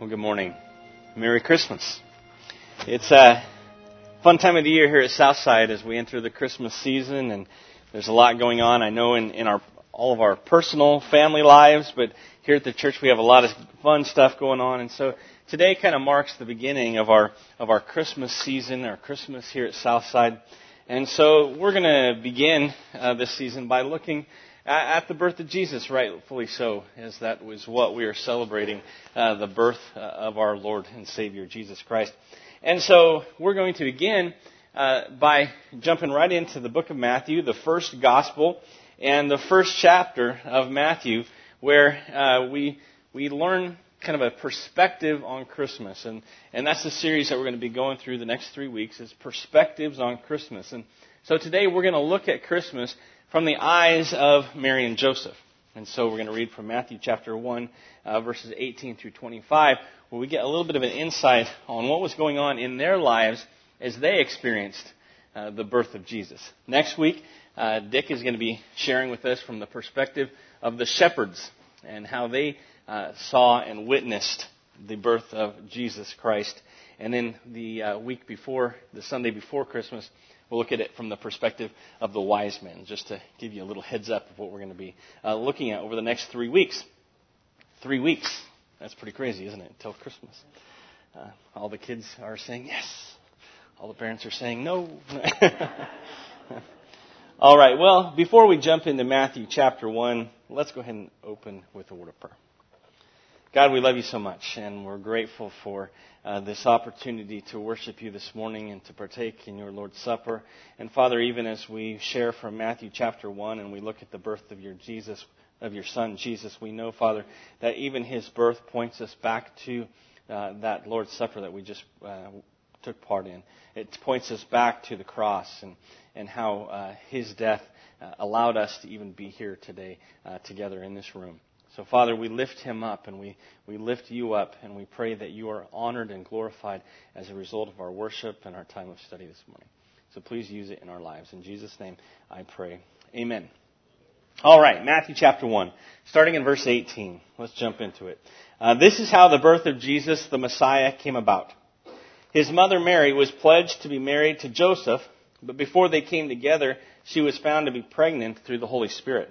Well, good morning. Merry Christmas. It's a fun time of the year here at Southside as we enter the Christmas season, and there's a lot going on. I know in, in our all of our personal family lives, but here at the church we have a lot of fun stuff going on, and so today kind of marks the beginning of our of our Christmas season, our Christmas here at Southside, and so we're going to begin uh, this season by looking at the birth of Jesus, rightfully so, as that was what we are celebrating, uh, the birth uh, of our Lord and Savior, Jesus Christ. And so we're going to begin uh, by jumping right into the book of Matthew, the first gospel, and the first chapter of Matthew, where uh, we, we learn kind of a perspective on Christmas. And, and that's the series that we're going to be going through the next three weeks, is perspectives on Christmas. And so today we're going to look at Christmas from the eyes of Mary and Joseph. And so we're going to read from Matthew chapter 1, uh, verses 18 through 25, where we get a little bit of an insight on what was going on in their lives as they experienced uh, the birth of Jesus. Next week, uh, Dick is going to be sharing with us from the perspective of the shepherds and how they uh, saw and witnessed the birth of Jesus Christ. And then the uh, week before, the Sunday before Christmas, We'll look at it from the perspective of the wise men, just to give you a little heads up of what we're going to be uh, looking at over the next three weeks. Three weeks. That's pretty crazy, isn't it? Until Christmas. Uh, all the kids are saying yes. All the parents are saying no. all right. Well, before we jump into Matthew chapter 1, let's go ahead and open with a word of prayer. God, we love you so much, and we're grateful for uh, this opportunity to worship you this morning and to partake in your Lord's Supper. And Father, even as we share from Matthew chapter 1 and we look at the birth of your Jesus, of your Son Jesus, we know, Father, that even his birth points us back to uh, that Lord's Supper that we just uh, took part in. It points us back to the cross and, and how uh, his death uh, allowed us to even be here today uh, together in this room. So, Father, we lift him up and we, we lift you up and we pray that you are honored and glorified as a result of our worship and our time of study this morning. So please use it in our lives. In Jesus' name, I pray. Amen. All right, Matthew chapter 1, starting in verse 18. Let's jump into it. Uh, this is how the birth of Jesus, the Messiah, came about. His mother Mary was pledged to be married to Joseph, but before they came together, she was found to be pregnant through the Holy Spirit.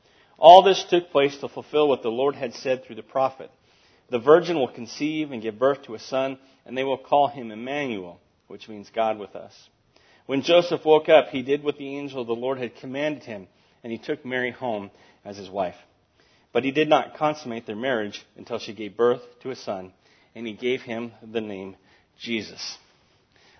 All this took place to fulfill what the Lord had said through the prophet. The virgin will conceive and give birth to a son, and they will call him Emmanuel, which means God with us. When Joseph woke up, he did what the angel of the Lord had commanded him, and he took Mary home as his wife. But he did not consummate their marriage until she gave birth to a son, and he gave him the name Jesus.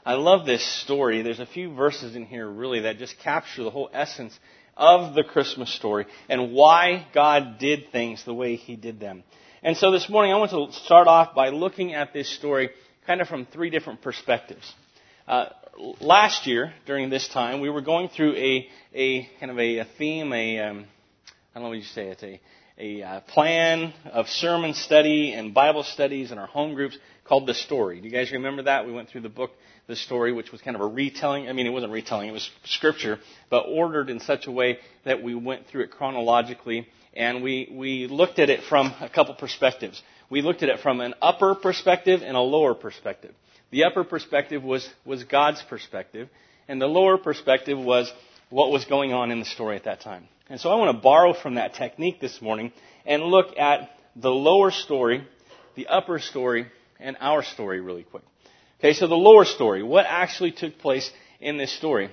I love this story. There's a few verses in here really that just capture the whole essence of the Christmas story and why God did things the way He did them. And so this morning I want to start off by looking at this story kind of from three different perspectives. Uh, last year, during this time, we were going through a, a kind of a, a theme, a, um, I don't know what you say, it's a, a uh, plan of sermon study and Bible studies in our home groups called The Story. Do you guys remember that? We went through the book The Story, which was kind of a retelling. I mean, it wasn't retelling, it was scripture, but ordered in such a way that we went through it chronologically and we, we looked at it from a couple perspectives. We looked at it from an upper perspective and a lower perspective. The upper perspective was, was God's perspective, and the lower perspective was what was going on in the story at that time. And so I want to borrow from that technique this morning and look at the lower story, the upper story, and our story really quick. Okay, so the lower story, what actually took place in this story,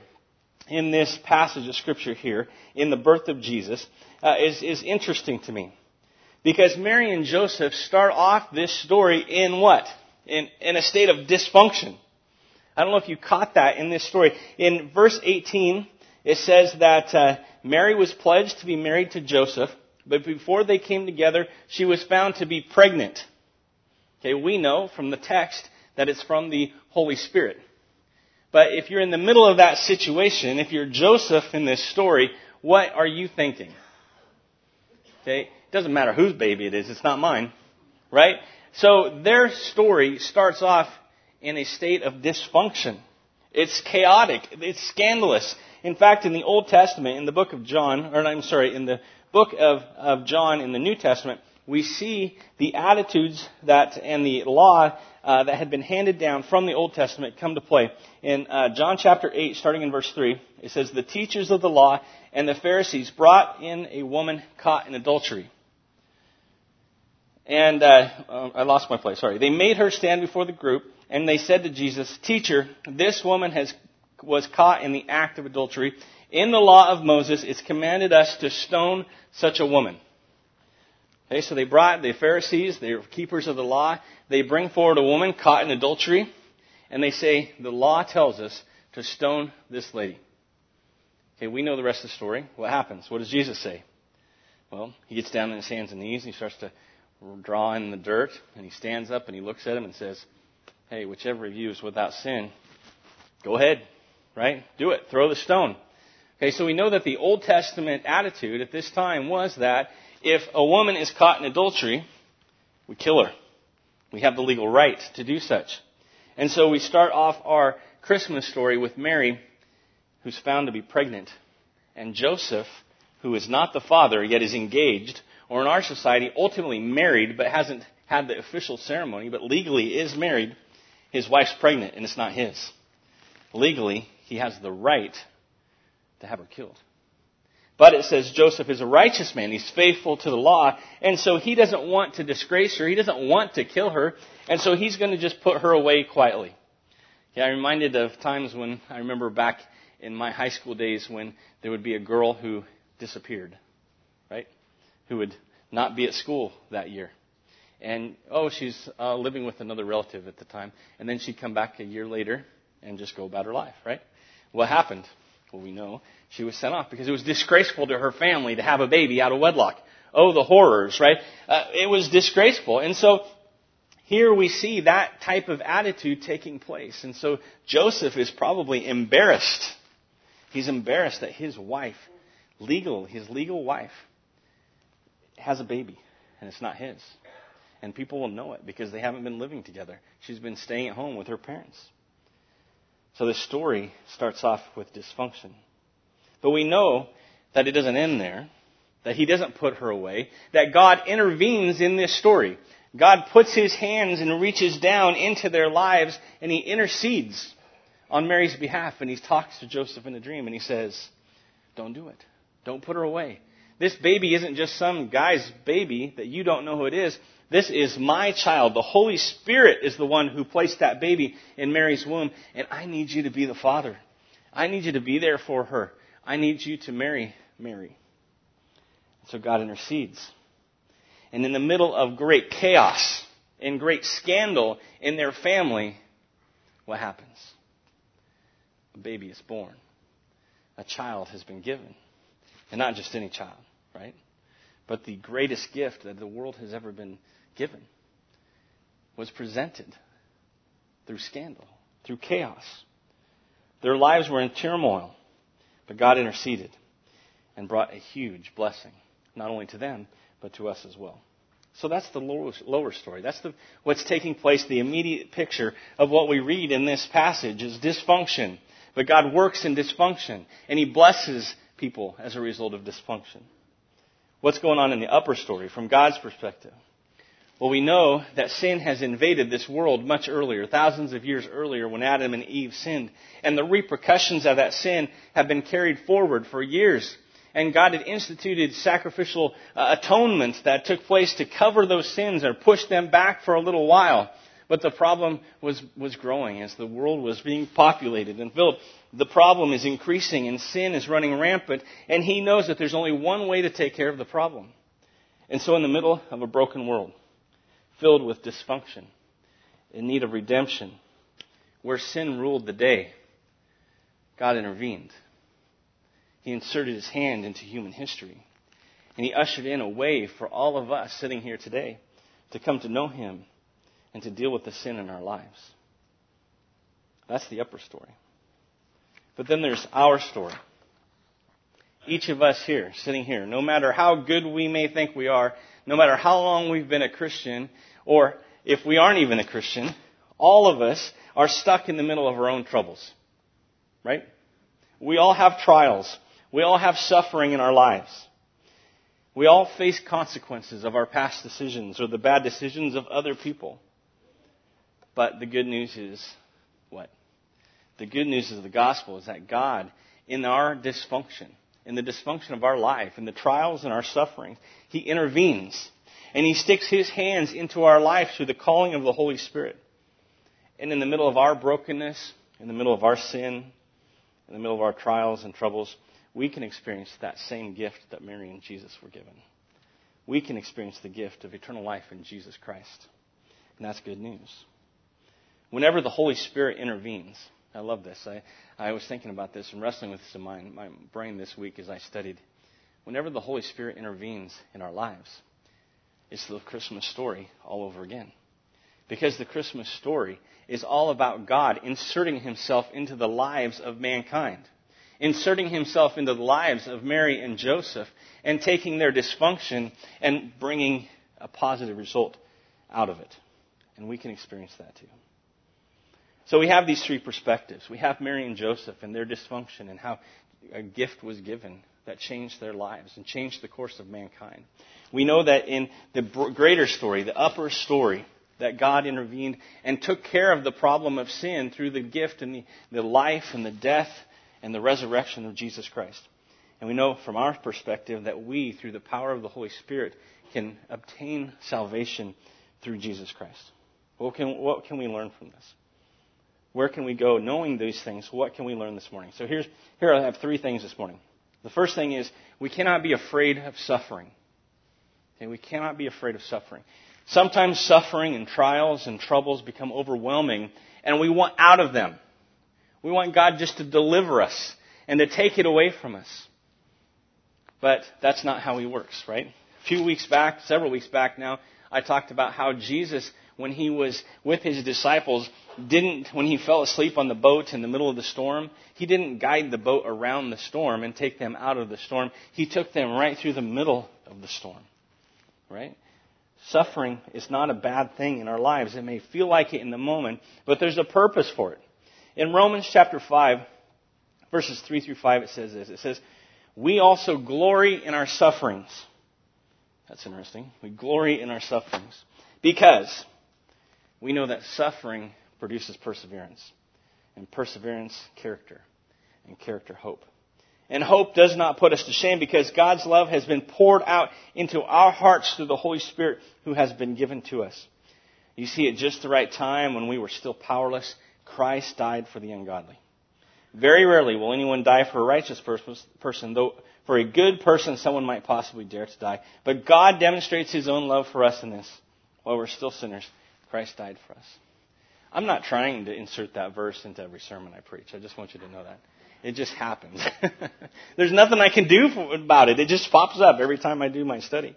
in this passage of scripture here, in the birth of Jesus, uh, is, is interesting to me. Because Mary and Joseph start off this story in what? In, in a state of dysfunction. I don't know if you caught that in this story. In verse 18, it says that uh, Mary was pledged to be married to Joseph, but before they came together, she was found to be pregnant. Okay, we know from the text that it's from the Holy Spirit. But if you're in the middle of that situation, if you're Joseph in this story, what are you thinking? Okay? It doesn't matter whose baby it is, it's not mine. Right? So their story starts off in a state of dysfunction. It's chaotic. It's scandalous. In fact, in the Old Testament, in the book of John, or I'm sorry, in the book of, of John in the New Testament, we see the attitudes that and the law uh, that had been handed down from the Old Testament come to play. In uh, John chapter 8, starting in verse 3, it says, The teachers of the law and the Pharisees brought in a woman caught in adultery. And uh, uh, I lost my place. Sorry. They made her stand before the group, and they said to Jesus, "Teacher, this woman has was caught in the act of adultery. In the law of Moses, it's commanded us to stone such a woman." Okay, so they brought the Pharisees, are keepers of the law. They bring forward a woman caught in adultery, and they say, "The law tells us to stone this lady." Okay, we know the rest of the story. What happens? What does Jesus say? Well, he gets down on his hands and knees and he starts to draw in the dirt, and he stands up and he looks at him and says, Hey, whichever of you is without sin, go ahead, right? Do it. Throw the stone. Okay, so we know that the Old Testament attitude at this time was that if a woman is caught in adultery, we kill her. We have the legal right to do such. And so we start off our Christmas story with Mary, who's found to be pregnant, and Joseph, who is not the father, yet is engaged or in our society, ultimately married but hasn't had the official ceremony, but legally is married, his wife's pregnant and it's not his. Legally, he has the right to have her killed. But it says Joseph is a righteous man. He's faithful to the law. And so he doesn't want to disgrace her. He doesn't want to kill her. And so he's going to just put her away quietly. Yeah, I'm reminded of times when I remember back in my high school days when there would be a girl who disappeared right? who would not be at school that year. And, oh, she's uh, living with another relative at the time. And then she'd come back a year later and just go about her life, right? What happened? Well, we know she was sent off because it was disgraceful to her family to have a baby out of wedlock. Oh, the horrors, right? Uh, it was disgraceful. And so here we see that type of attitude taking place. And so Joseph is probably embarrassed. He's embarrassed that his wife, legal, his legal wife, has a baby, and it's not his. And people will know it because they haven't been living together. She's been staying at home with her parents. So this story starts off with dysfunction. But we know that it doesn't end there, that he doesn't put her away, that God intervenes in this story. God puts his hands and reaches down into their lives and he intercedes on Mary's behalf and he talks to Joseph in a dream and he says, Don't do it. Don't put her away. This baby isn't just some guy's baby that you don't know who it is. This is my child. The Holy Spirit is the one who placed that baby in Mary's womb, and I need you to be the father. I need you to be there for her. I need you to marry Mary. So God intercedes. And in the middle of great chaos and great scandal in their family, what happens? A baby is born. A child has been given. And not just any child right? But the greatest gift that the world has ever been given was presented through scandal, through chaos. Their lives were in turmoil, but God interceded and brought a huge blessing, not only to them, but to us as well. So that's the lower, lower story. That's the, what's taking place. The immediate picture of what we read in this passage is dysfunction. But God works in dysfunction, and He blesses people as a result of dysfunction. What's going on in the upper story from God's perspective? Well, we know that sin has invaded this world much earlier, thousands of years earlier when Adam and Eve sinned. And the repercussions of that sin have been carried forward for years. And God had instituted sacrificial uh, atonements that took place to cover those sins or push them back for a little while. But the problem was, was growing as the world was being populated and filled. The problem is increasing and sin is running rampant, and he knows that there's only one way to take care of the problem. And so, in the middle of a broken world, filled with dysfunction, in need of redemption, where sin ruled the day, God intervened. He inserted his hand into human history. And he ushered in a way for all of us sitting here today to come to know him and to deal with the sin in our lives. That's the upper story. But then there's our story. Each of us here, sitting here, no matter how good we may think we are, no matter how long we've been a Christian, or if we aren't even a Christian, all of us are stuck in the middle of our own troubles. Right? We all have trials. We all have suffering in our lives. We all face consequences of our past decisions or the bad decisions of other people. But the good news is what? The good news of the gospel is that God, in our dysfunction, in the dysfunction of our life, in the trials and our sufferings, He intervenes. And He sticks His hands into our life through the calling of the Holy Spirit. And in the middle of our brokenness, in the middle of our sin, in the middle of our trials and troubles, we can experience that same gift that Mary and Jesus were given. We can experience the gift of eternal life in Jesus Christ. And that's good news. Whenever the Holy Spirit intervenes, I love this. I, I was thinking about this and wrestling with this in my, my brain this week as I studied. Whenever the Holy Spirit intervenes in our lives, it's the Christmas story all over again. Because the Christmas story is all about God inserting himself into the lives of mankind, inserting himself into the lives of Mary and Joseph, and taking their dysfunction and bringing a positive result out of it. And we can experience that too. So we have these three perspectives. We have Mary and Joseph and their dysfunction and how a gift was given that changed their lives and changed the course of mankind. We know that in the greater story, the upper story, that God intervened and took care of the problem of sin through the gift and the, the life and the death and the resurrection of Jesus Christ. And we know from our perspective that we, through the power of the Holy Spirit, can obtain salvation through Jesus Christ. What can, what can we learn from this? Where can we go knowing these things? What can we learn this morning? So here's, here I have three things this morning. The first thing is we cannot be afraid of suffering. Okay, we cannot be afraid of suffering. Sometimes suffering and trials and troubles become overwhelming and we want out of them. We want God just to deliver us and to take it away from us. But that's not how He works, right? A few weeks back, several weeks back now, I talked about how Jesus, when He was with His disciples, didn't, when He fell asleep on the boat in the middle of the storm, He didn't guide the boat around the storm and take them out of the storm. He took them right through the middle of the storm. Right? Suffering is not a bad thing in our lives. It may feel like it in the moment, but there's a purpose for it. In Romans chapter 5, verses 3 through 5, it says this. It says, We also glory in our sufferings. That's interesting. We glory in our sufferings because we know that suffering produces perseverance, and perseverance, character, and character, hope. And hope does not put us to shame because God's love has been poured out into our hearts through the Holy Spirit who has been given to us. You see, at just the right time when we were still powerless, Christ died for the ungodly. Very rarely will anyone die for a righteous person, though for a good person someone might possibly dare to die. But God demonstrates his own love for us in this. While we're still sinners, Christ died for us. I'm not trying to insert that verse into every sermon I preach. I just want you to know that. It just happens. There's nothing I can do about it. It just pops up every time I do my study.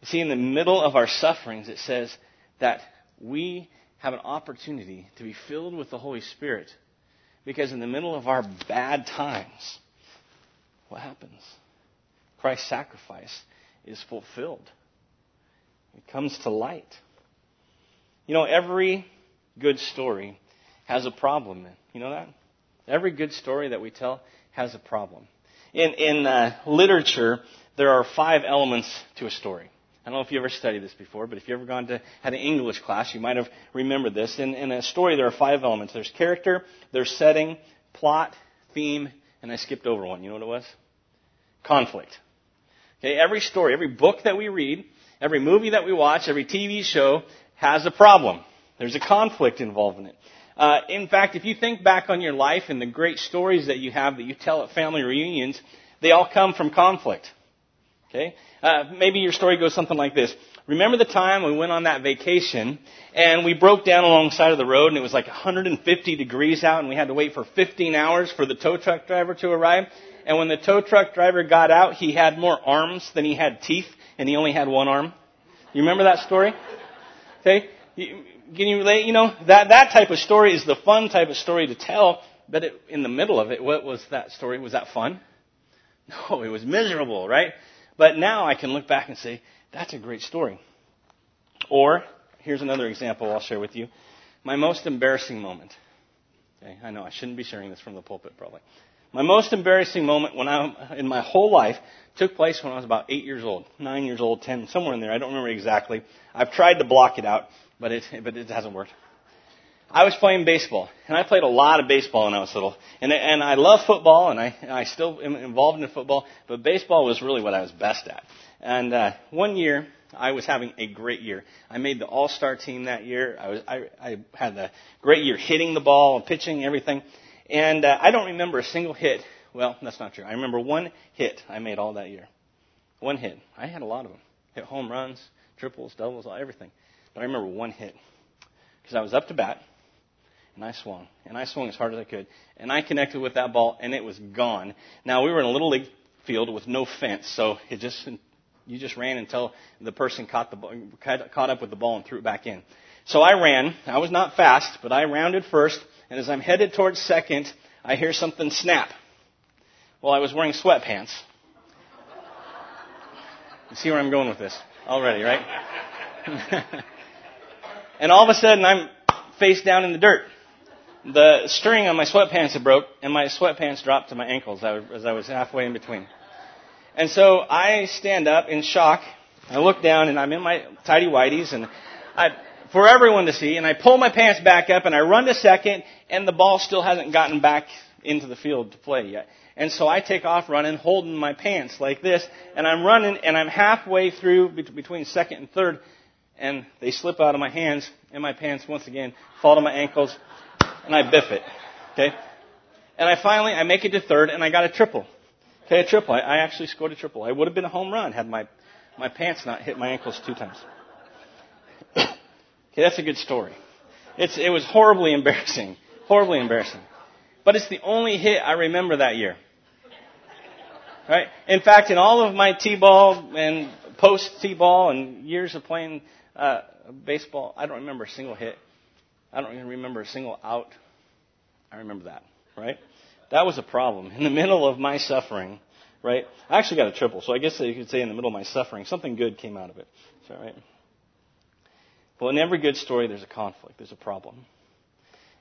You see, in the middle of our sufferings, it says that we have an opportunity to be filled with the Holy Spirit. Because in the middle of our bad times, what happens? Christ's sacrifice is fulfilled. It comes to light. You know, every good story has a problem. You know that? Every good story that we tell has a problem. In, in uh, literature, there are five elements to a story. I don't know if you ever studied this before, but if you ever gone to had an English class, you might have remembered this. In, in a story, there are five elements. There's character, there's setting, plot, theme, and I skipped over one. You know what it was? Conflict. Okay, every story, every book that we read, every movie that we watch, every TV show has a problem. There's a conflict involved in it. Uh, in fact, if you think back on your life and the great stories that you have that you tell at family reunions, they all come from conflict. Okay? Uh, maybe your story goes something like this. Remember the time we went on that vacation and we broke down alongside of the road and it was like 150 degrees out and we had to wait for 15 hours for the tow truck driver to arrive. And when the tow truck driver got out, he had more arms than he had teeth and he only had one arm. You remember that story? Okay? can you relate? You know, that, that type of story is the fun type of story to tell, but it, in the middle of it, what was that story? Was that fun? No, it was miserable, right? But now I can look back and say, that's a great story. Or, here's another example I'll share with you. My most embarrassing moment. Okay, I know I shouldn't be sharing this from the pulpit probably. My most embarrassing moment when I, in my whole life took place when I was about eight years old, nine years old, ten, somewhere in there. I don't remember exactly. I've tried to block it out, but it, but it hasn't worked. I was playing baseball, and I played a lot of baseball when I was little, and and I love football, and I I still am involved in football, but baseball was really what I was best at. And uh, one year, I was having a great year. I made the All Star team that year. I was I, I had a great year hitting the ball, and pitching, everything. And uh, I don't remember a single hit. Well, that's not true. I remember one hit I made all that year. One hit. I had a lot of them. Hit home runs, triples, doubles, everything. But I remember one hit because I was up to bat and I swung and I swung as hard as I could and I connected with that ball and it was gone. Now we were in a little league field with no fence, so it just you just ran until the person caught the caught up with the ball and threw it back in. So I ran. I was not fast, but I rounded first and as I'm headed towards second, I hear something snap. Well, I was wearing sweatpants. You see where I'm going with this already, right? and all of a sudden, I'm face down in the dirt. The string on my sweatpants had broke, and my sweatpants dropped to my ankles as I was halfway in between. And so I stand up in shock. I look down, and I'm in my tidy whities, and I for everyone to see, and I pull my pants back up and I run to second, and the ball still hasn't gotten back into the field to play yet. And so I take off running, holding my pants like this, and I'm running, and I'm halfway through between second and third, and they slip out of my hands, and my pants once again fall to my ankles, and I biff it. Okay? And I finally, I make it to third, and I got a triple. Okay, a triple. I, I actually scored a triple. I would have been a home run had my, my pants not hit my ankles two times. Okay, that's a good story. It's, it was horribly embarrassing. Horribly embarrassing. But it's the only hit I remember that year. Right? In fact, in all of my T-ball and post T-ball and years of playing uh, baseball, I don't remember a single hit. I don't even remember a single out. I remember that. Right? That was a problem. In the middle of my suffering, right? I actually got a triple, so I guess you could say in the middle of my suffering, something good came out of it. Is that right? Well, in every good story, there's a conflict, there's a problem.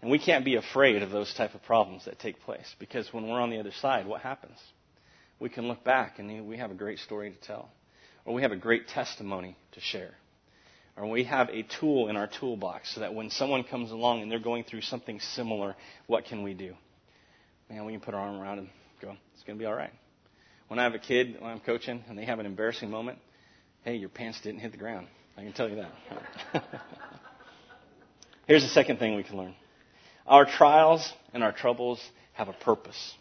And we can't be afraid of those type of problems that take place because when we're on the other side, what happens? We can look back and we have a great story to tell, or we have a great testimony to share, or we have a tool in our toolbox so that when someone comes along and they're going through something similar, what can we do? Man, we can put our arm around and go, it's going to be all right. When I have a kid, when I'm coaching, and they have an embarrassing moment, hey, your pants didn't hit the ground. I can tell you that. Here's the second thing we can learn our trials and our troubles have a purpose.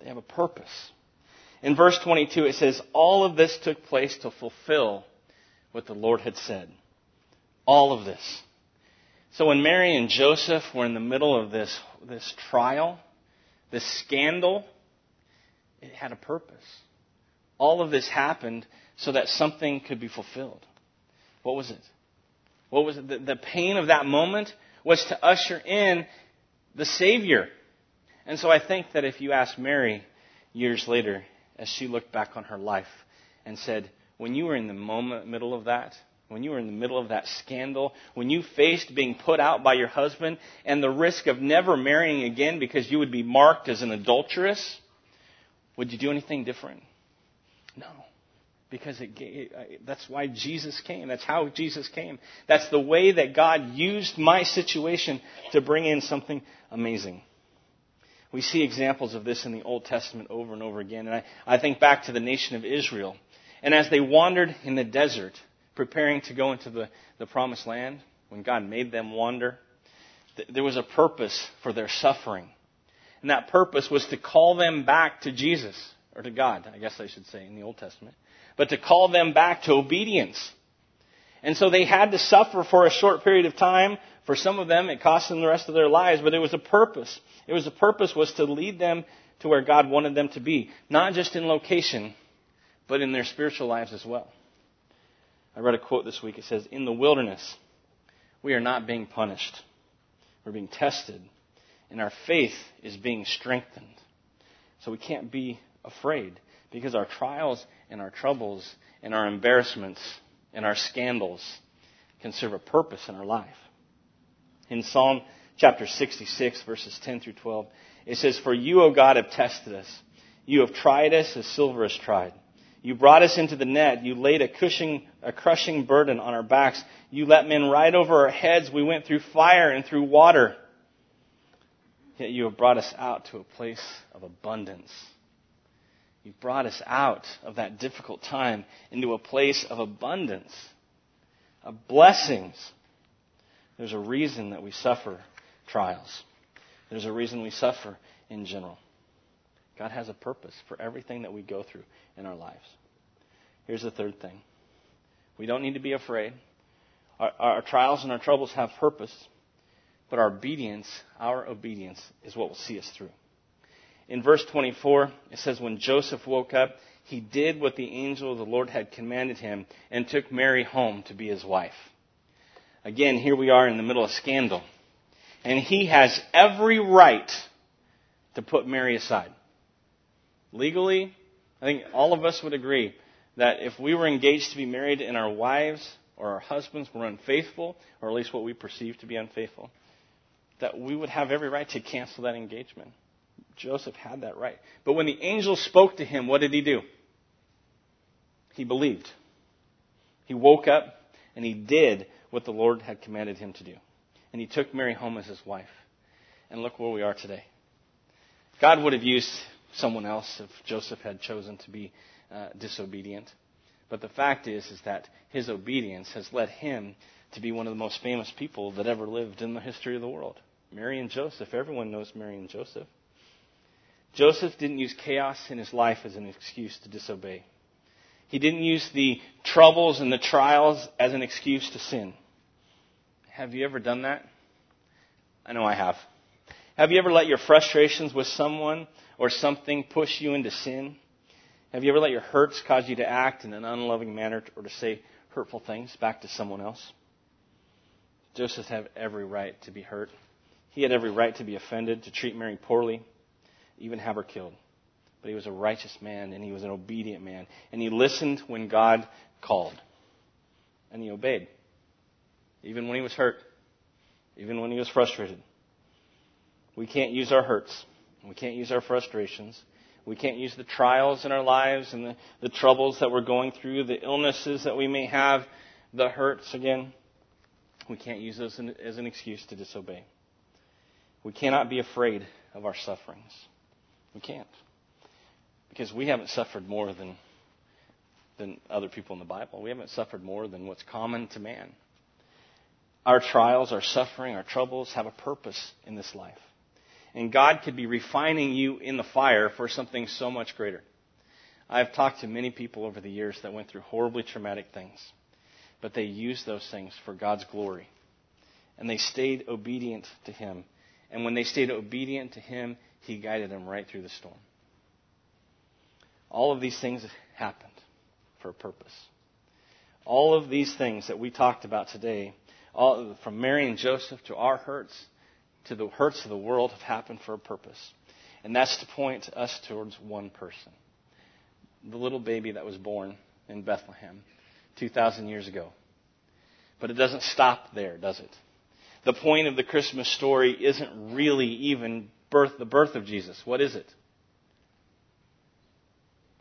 They have a purpose. In verse 22, it says, All of this took place to fulfill what the Lord had said. All of this. So when Mary and Joseph were in the middle of this, this trial, this scandal, it had a purpose. All of this happened so that something could be fulfilled. What was it? What was it? The, the pain of that moment was to usher in the Savior. And so I think that if you ask Mary years later, as she looked back on her life and said, when you were in the moment, middle of that, when you were in the middle of that scandal, when you faced being put out by your husband and the risk of never marrying again because you would be marked as an adulteress, would you do anything different? No because it, that's why Jesus came. That's how Jesus came. That's the way that God used my situation to bring in something amazing. We see examples of this in the Old Testament over and over again. And I, I think back to the nation of Israel. And as they wandered in the desert, preparing to go into the, the promised land, when God made them wander, th- there was a purpose for their suffering. And that purpose was to call them back to Jesus, or to God, I guess I should say, in the Old Testament but to call them back to obedience. And so they had to suffer for a short period of time. For some of them, it cost them the rest of their lives, but it was a purpose. It was a purpose was to lead them to where God wanted them to be. Not just in location, but in their spiritual lives as well. I read a quote this week. It says, In the wilderness, we are not being punished. We're being tested, and our faith is being strengthened. So we can't be afraid because our trials and our troubles and our embarrassments and our scandals can serve a purpose in our life. In Psalm chapter 66, verses 10 through 12, it says, For you, O God, have tested us. You have tried us as silver is tried. You brought us into the net. You laid a, a crushing burden on our backs. You let men ride over our heads. We went through fire and through water. Yet you have brought us out to a place of abundance. You've brought us out of that difficult time into a place of abundance, of blessings. There's a reason that we suffer trials. There's a reason we suffer in general. God has a purpose for everything that we go through in our lives. Here's the third thing we don't need to be afraid. Our, our, trials and our troubles have purpose, but our obedience, our obedience, is what will see us through. In verse 24, it says, When Joseph woke up, he did what the angel of the Lord had commanded him and took Mary home to be his wife. Again, here we are in the middle of scandal. And he has every right to put Mary aside. Legally, I think all of us would agree that if we were engaged to be married and our wives or our husbands were unfaithful, or at least what we perceive to be unfaithful, that we would have every right to cancel that engagement. Joseph had that right. But when the angel spoke to him, what did he do? He believed. He woke up and he did what the Lord had commanded him to do. And he took Mary home as his wife. And look where we are today. God would have used someone else if Joseph had chosen to be uh, disobedient. But the fact is, is that his obedience has led him to be one of the most famous people that ever lived in the history of the world. Mary and Joseph. Everyone knows Mary and Joseph. Joseph didn't use chaos in his life as an excuse to disobey. He didn't use the troubles and the trials as an excuse to sin. Have you ever done that? I know I have. Have you ever let your frustrations with someone or something push you into sin? Have you ever let your hurts cause you to act in an unloving manner or to say hurtful things back to someone else? Joseph had every right to be hurt. He had every right to be offended, to treat Mary poorly, even have her killed. But he was a righteous man and he was an obedient man. And he listened when God called. And he obeyed. Even when he was hurt. Even when he was frustrated. We can't use our hurts we can't use our frustrations. We can't use the trials in our lives and the, the troubles that we're going through, the illnesses that we may have, the hurts again. We can't use those as an excuse to disobey. We cannot be afraid of our sufferings. We can't. Because we haven't suffered more than, than other people in the Bible. We haven't suffered more than what's common to man. Our trials, our suffering, our troubles have a purpose in this life. And God could be refining you in the fire for something so much greater. I've talked to many people over the years that went through horribly traumatic things, but they used those things for God's glory. And they stayed obedient to Him. And when they stayed obedient to Him, He guided them right through the storm. All of these things happened for a purpose. All of these things that we talked about today, all, from Mary and Joseph to our hurts, to the hurts of the world have happened for a purpose. And that's to point us towards one person the little baby that was born in Bethlehem 2,000 years ago. But it doesn't stop there, does it? The point of the Christmas story isn't really even birth, the birth of Jesus. What is it?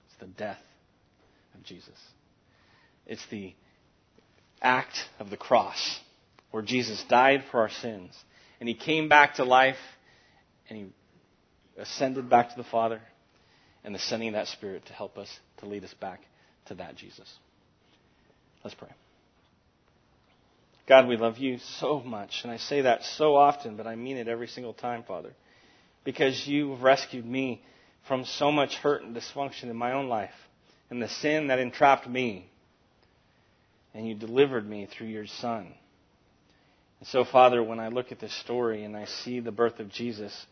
It's the death of Jesus. It's the act of the cross where Jesus died for our sins and he came back to life and he ascended back to the Father and the sending of that Spirit to help us, to lead us back to that Jesus. Let's pray. God, we love you so much. And I say that so often, but I mean it every single time, Father. Because you've rescued me from so much hurt and dysfunction in my own life and the sin that entrapped me. And you delivered me through your Son. And so, Father, when I look at this story and I see the birth of Jesus,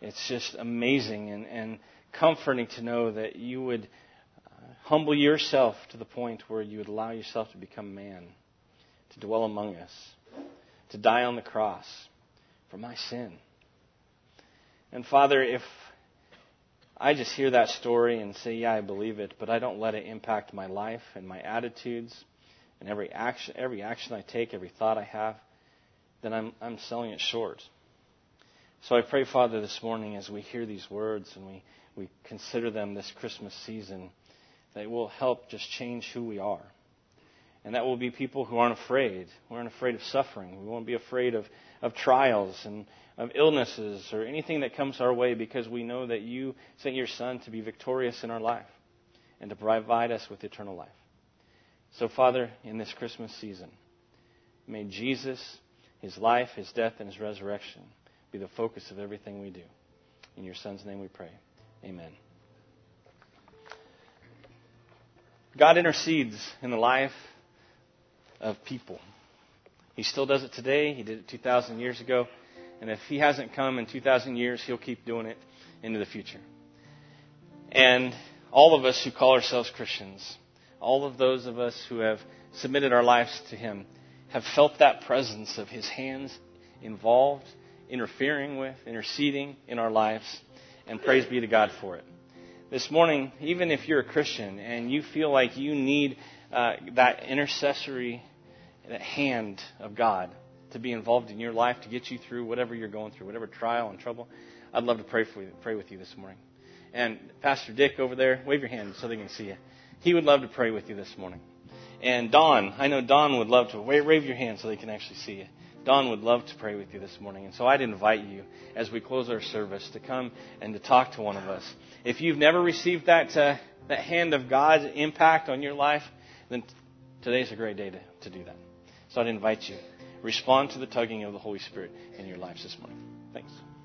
it's just amazing and, and comforting to know that you would uh, humble yourself to the point where you would allow yourself to become man, to dwell among us, to die on the cross for my sin. And Father, if I just hear that story and say, yeah, I believe it, but I don't let it impact my life and my attitudes and every action, every action I take, every thought I have, then I'm, I'm selling it short. So I pray, Father, this morning as we hear these words and we, we consider them this Christmas season, that it will help just change who we are. And that will be people who aren't afraid. We aren't afraid of suffering. We won't be afraid of, of trials and of illnesses or anything that comes our way because we know that you sent your Son to be victorious in our life and to provide us with eternal life. So, Father, in this Christmas season, may Jesus, his life, his death, and his resurrection be the focus of everything we do. In your Son's name we pray. Amen. God intercedes in the life of people. He still does it today. He did it 2,000 years ago. And if He hasn't come in 2,000 years, He'll keep doing it into the future. And all of us who call ourselves Christians, all of those of us who have submitted our lives to Him, have felt that presence of His hands involved, interfering with, interceding in our lives. And praise be to God for it. This morning, even if you're a Christian and you feel like you need uh, that intercessory hand of God to be involved in your life to get you through whatever you're going through, whatever trial and trouble, I'd love to pray for you, pray with you this morning. And Pastor Dick over there, wave your hand so they can see you. He would love to pray with you this morning. And Don, I know Don would love to wave, wave your hand so they can actually see you. Don would love to pray with you this morning. And so I'd invite you, as we close our service, to come and to talk to one of us. If you've never received that, uh, that hand of God's impact on your life, then today's a great day to, to do that. So I'd invite you. Respond to the tugging of the Holy Spirit in your lives this morning. Thanks.